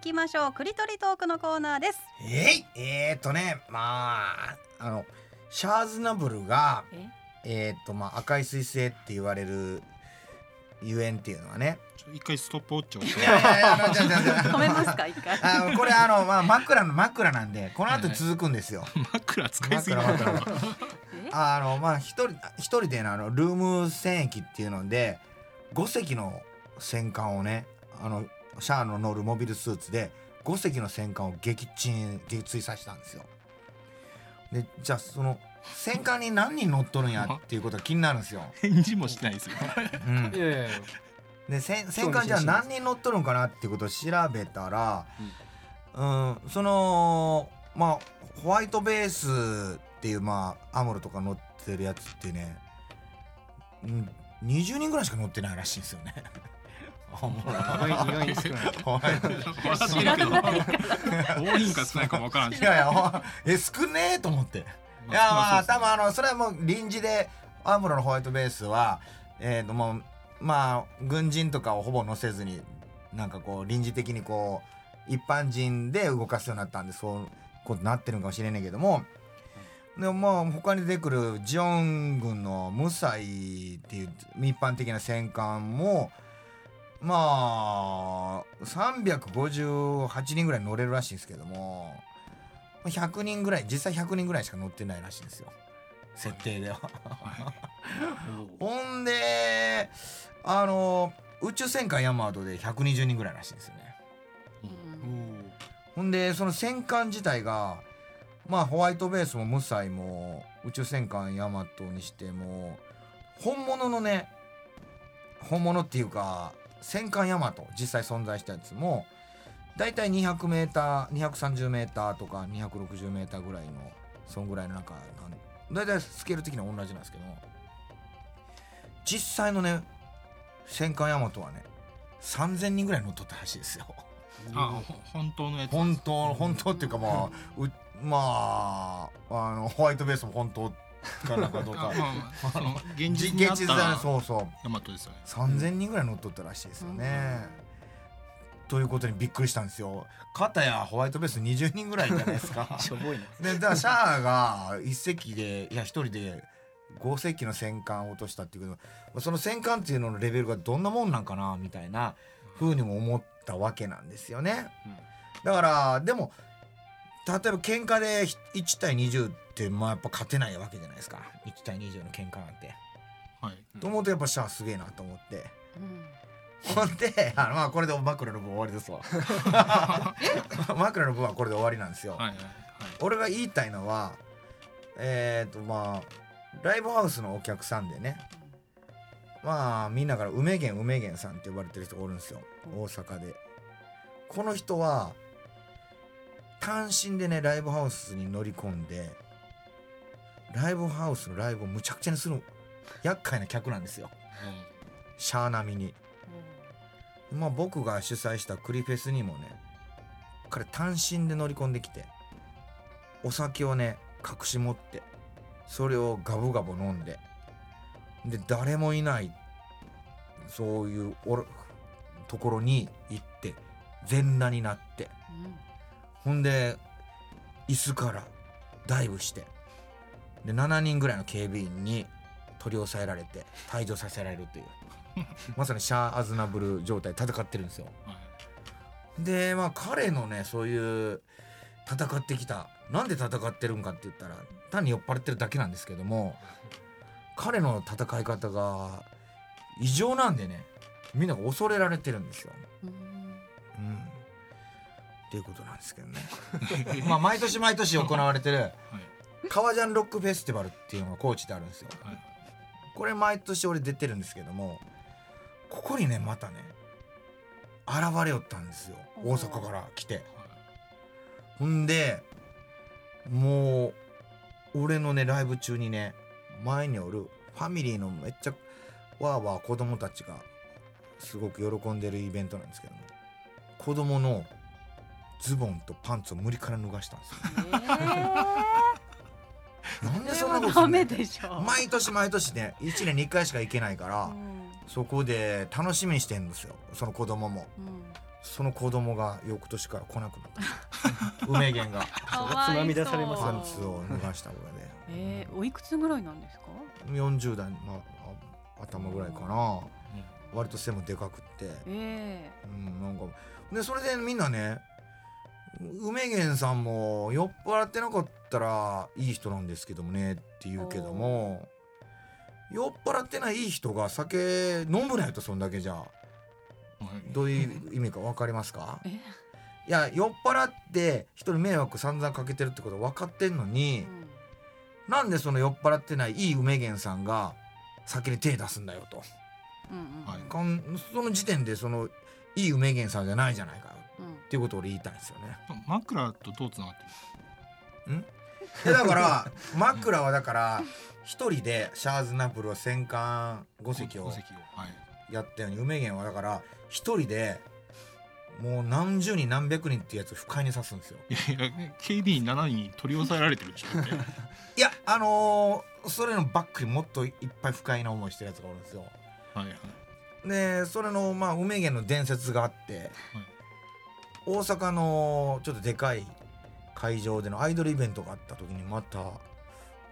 きましょう。クリトリトークのコーナーです。えい！えー、っとねまああのシャーズナブルがえ？えー、っとまあ赤い彗星って言われるゆえんっていうのはね。ちょ一回ストップウォッチを止めますか 一回。あこれあの、まあ、枕の枕なんでこの後続くんですよ。枕使いすぎだ枕枕え あのまあ一人一人でのあのルーム戦役っていうので5隻の戦艦をねあのシャアの乗るモビルスーツで5隻の戦艦を撃沈撃墜させたんですよ。でじゃあその戦艦に何人乗っとるんや？っていうことが気になるんですよ。返事もしないですようん いやいやいやで戦戦艦じゃあ何人乗っとるんかなっていうことを調べたら、うん、そのまあホワイトベースっていうまあアムロとか乗ってるやつってね、うん、20人ぐらいしか乗ってないらしいんですよね。意外に少ない。ホワイト笑ってるけど多いんか少ない。かもわからんしいやいやほえ少ねえと思って。いまやまあ多分あのそれはもう臨時でアムロのホワイトベースはえっ、ともうまあ軍人とかをほぼ乗せずになんかこう臨時的にこう一般人で動かすようになったんでそうことなってるんかもしれないけどもでもまあ他に出てくるジオン軍のムサイっていう一般的な戦艦もまあ358人ぐらい乗れるらしいんですけども100人ぐらい実際100人ぐらいしか乗ってないらしいんですよ設定では。ほんであの宇宙戦艦ヤマトで120人ぐらいらしいんですよね。ほんでその戦艦自体がまあホワイトベースもムサイも宇宙戦艦ヤマトにしても本物のね本物っていうか戦艦ヤマト実際存在したやつもだいたい 200m230m とか 260m ぐらいのそんぐらいのなんかなんだいたいスケール的には同じなんですけど実際のね戦艦ヤマトはね3000人ぐらい乗っとったらしいですよ。あほ本当のやつ本当本当っていうかまあうまああのホワイトベースも本当かなんかどうか現実にあったそうそうヤマトですよね3000人ぐらい乗っとったらしいですよね。ということにびっくりしたんですよ。片やホワイトベース20人ぐらいじゃないですか。しょぼいなでだからシャアが一隻でいや一人で5隻の戦艦を落としたっていうけどその戦艦っていうののレベルがどんなもんなんかなみたいな風にも思ったわけなんですよね。だからでも例えば喧嘩で1対20ってまあやっぱ勝てないわけじゃないですか。1対20の喧嘩なんて。はい。と思うとやっぱシャアすげえなと思って。うん。ほんであのまあこれで枕の部終わりですわ。枕の部はこれで終わりなんですよ、はいはいはい。俺が言いたいのはえっ、とまあライブハウスのお客さんでねまあみんなから梅源梅源さんって呼ばれてる人がおるんですよ。大阪で。この人は単身でねライブハウスに乗り込んでライブハウスのライブをむちゃくちゃにする厄介な客なんですよ。シャア並みに。まあ僕が主催したクリフェスにもね彼単身で乗り込んできてお酒をね隠し持ってそれをガブガブ飲んでで誰もいないそういうところに行って全裸になってほんで椅子からダイブしてで7人ぐらいの警備員に取り押さえられて退場させられるという。まさにシャア・アズナブル状態で戦ってるんですよ。はい。でまあ彼のねそういう戦ってきたなんで戦ってるんかって言ったら単に酔っ払ってるだけなんですけども彼の戦い方が異常なんでねみんなが恐れられてるんですよ。っていうことなんですけどね。まあ毎年毎年行われてる革ジャンロックフェスティバルっていうのが高知であるんですよ。はい。これ毎年俺出てるんですけどもここにねまたね現れよったんですよ。大阪から来て。ほんでもう俺のねライブ中にね前におるファミリーのめっちゃわーわー子供たちがすごく喜んでるイベントなんですけども子供のズボンとパンツを無理から脱がしたんですよ。なんでそんなことすダメん。ねんでしょ。毎年毎年ね1年に1回しか行けないから、うん。そこで楽しみにしてんですよ。その子供も。その子供が翌年から来なくなった。梅源が。つまみ出されますパンツを脱がしたことでえー、おいくつぐらいなんですか？40代の、まあ、頭ぐらいかな。割と背もでかくって。えうんなんか。でそれでみんなね梅源さんも酔っ払ってなかったらいい人なんですけどもねって言うけども酔っ払ってないいい人が酒飲むなよとそんだけじゃはいどういう意味か分かりますか？え？いや酔っ払って人に迷惑散々かけてるってこと分かってんのにう、ん。なんでその酔っ払ってないいい梅源さんが酒に手出すんだよと。うんうんその時点でそのいい梅源さんじゃないじゃないかっていうことを俺言いたいんですよね。枕とどうつながってるでだから 枕はだから一人でシャーズナブルは戦艦5隻を五隻をはいやったように梅源はだから一人でもう何十人何百人っていうやつを不快に刺すんですよ。いやいや警備員7人に取り押さえられてるでしょ いやあのーそれのバックにもっといっぱい不快な思いしてるやつがおるんですよ。はいはいでそれのまあ梅源の伝説があって、大阪のちょっとでかい会場でのアイドルイベントがあった時にまた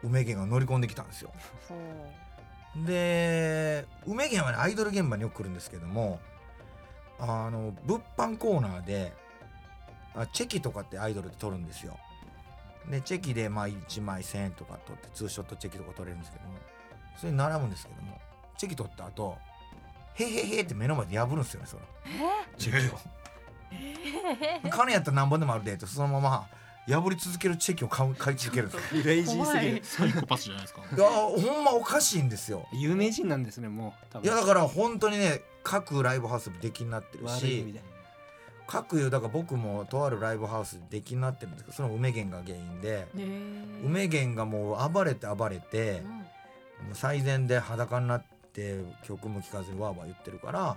梅源が乗り込んできたんですよ。で梅源はねアイドル現場によく来るんですけどもあの物販コーナーであチェキとかってアイドルで取るんですよ。でチェキでまあ1枚1,000円とか取ってツーショットチェキとか取れるんですけどもそれに並ぶんですけどもチェキ取った後へへへって目の前で破るんですよねそのチェキを。金やったら何本でもあるでとそのまま破り続けるチェキを買う買い続けるんですよ。ク レイジーすぎサイコパスじゃないですか。いやほんまおかしいんですよ。有名人なんですねもう多分。いやだから本当にね各ライブハウスで出来になってるし悪い意味で。各だから僕もとあるライブハウスで出来になってるんですけどその梅源が原因で梅源がもう暴れて暴れてうん。もう最前で裸になって曲も聴かずにわーわー言ってるから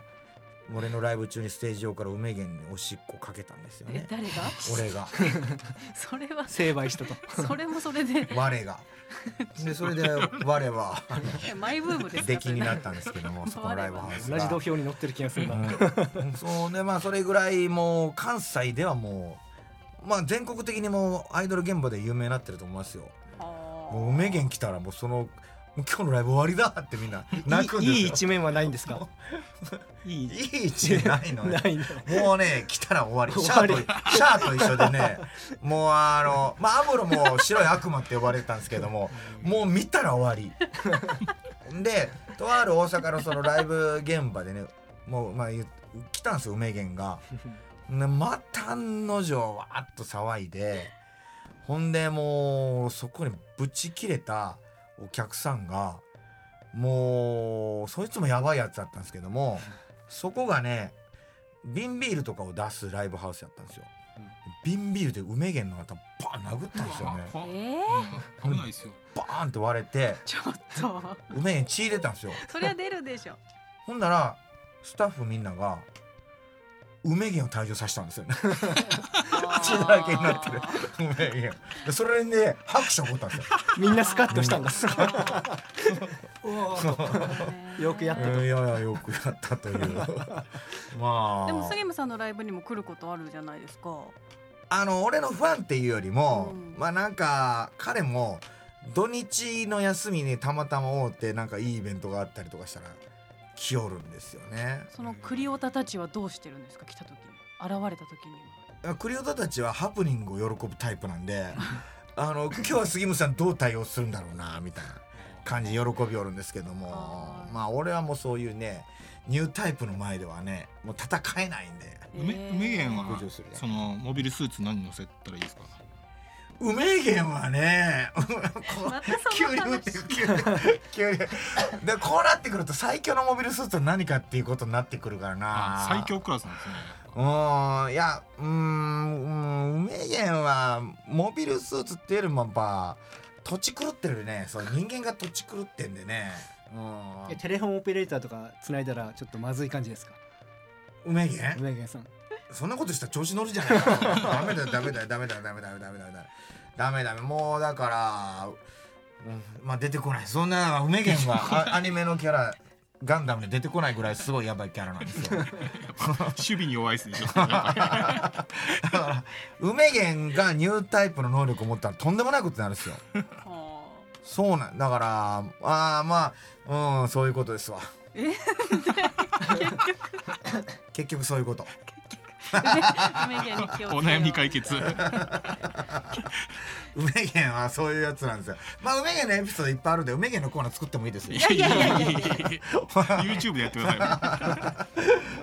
俺のライブ中にステージ上から梅源におしっこかけたんですよね。え誰が？俺が。それは。成敗したと。それもそれで。我が。でそれで我は。マイブームですか出来になったんですけどもそこのライブハウスが。同じ土俵に乗ってる気がするな、うん。そうねまあそれぐらいもう関西ではもうまあ全国的にもうアイドル現場で有名になってると思いますよ。もう梅源来たらもうその今日のライブ終わりだってみんな泣くんですよ。いい一面はないんですか？いい。一面ないのね ないんだもうね来たら終わり。終シャわりアとシャアと一緒でねもうあのまあアムロも白い悪魔って呼ばれてたんですけどももう見たら終わり。でとある大阪のそのライブ現場でねもうまあ来たんですよ梅源が。ね、また案の定わーっと騒いでほんでもうそこにブチ切れたお客さんがもうそいつもやばいやつだったんですけども そこがね瓶ビールとかを出すライブハウスやったんですよ。瓶ビールで梅源の頭バーン殴ったんですよね。えー、うん。危ないですよ。バーンって割れてちょっと。梅源血出たんですよ。そりゃ出るでしょ。ほんならスタッフみんなが梅源を退場させたんですよね。血だらけになってる。梅源でそれで拍手起こったんですよ。みんなスカッとしたんだ。よくやった。いやいやよくやったという。まあ。でも杉村さんのライブにも来ることあるじゃないですか。あの俺のファンっていうよりも、うん。まあなんか彼も土日の休みにたまたま会うてなんかいいイベントがあったりとかしたら来よるんですよね。そのクリオタたちはどうしてるんですか？来た時に。現れた時には。クリオタたちはハプニングを喜ぶタイプなんで あの今日は杉村さんどう対応するんだろうなみたいな感じで喜びおるんですけどもまあ俺はもうそういうねニュータイプの前ではねもう戦えないんで。梅えー梅源はそのモビルスーツ何乗せたらいいですか？梅源はね またその急に打って話急に急に。でこうなってくると最強のモビルスーツは何かっていうことになってくるからな。あ最強クラスなんですね。うーんいやうーんうん梅源はモビルスーツっていうよりもやっぱ土地狂ってるね。そう人間が土地狂ってんでね。えテレフォンオペレーターとか繋いだらちょっとまずい感じですか？うん梅源梅源さんそんなことしたら調子乗るじゃない。かダメだよダメだよダメだよダメだよダメだよ。ダメだよダメダメもうだから、うん、まあ出てこない。そんな梅源はあアニメのキャラガンダムで出てこないぐらいすごいやばいキャラなんですよ。守備に弱いですね。ちょっとやっぱだから梅源がニュータイプの能力を持ったらとんでもないことになるんですよ。はそうなんだからあーまあうんそういうことですわ。え？結局そういうこと お悩み解決。梅源はそういうやつなんですよ。まあ梅源のエピソードいっぱいあるんで梅源のコーナー作ってもいいですよ。いやいやいやいや。YouTube でやってください。よ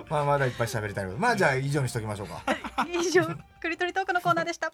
まあまだいっぱい喋りたいけど。まあじゃあ以上にしときましょうか。以上クリトリトークのコーナーでした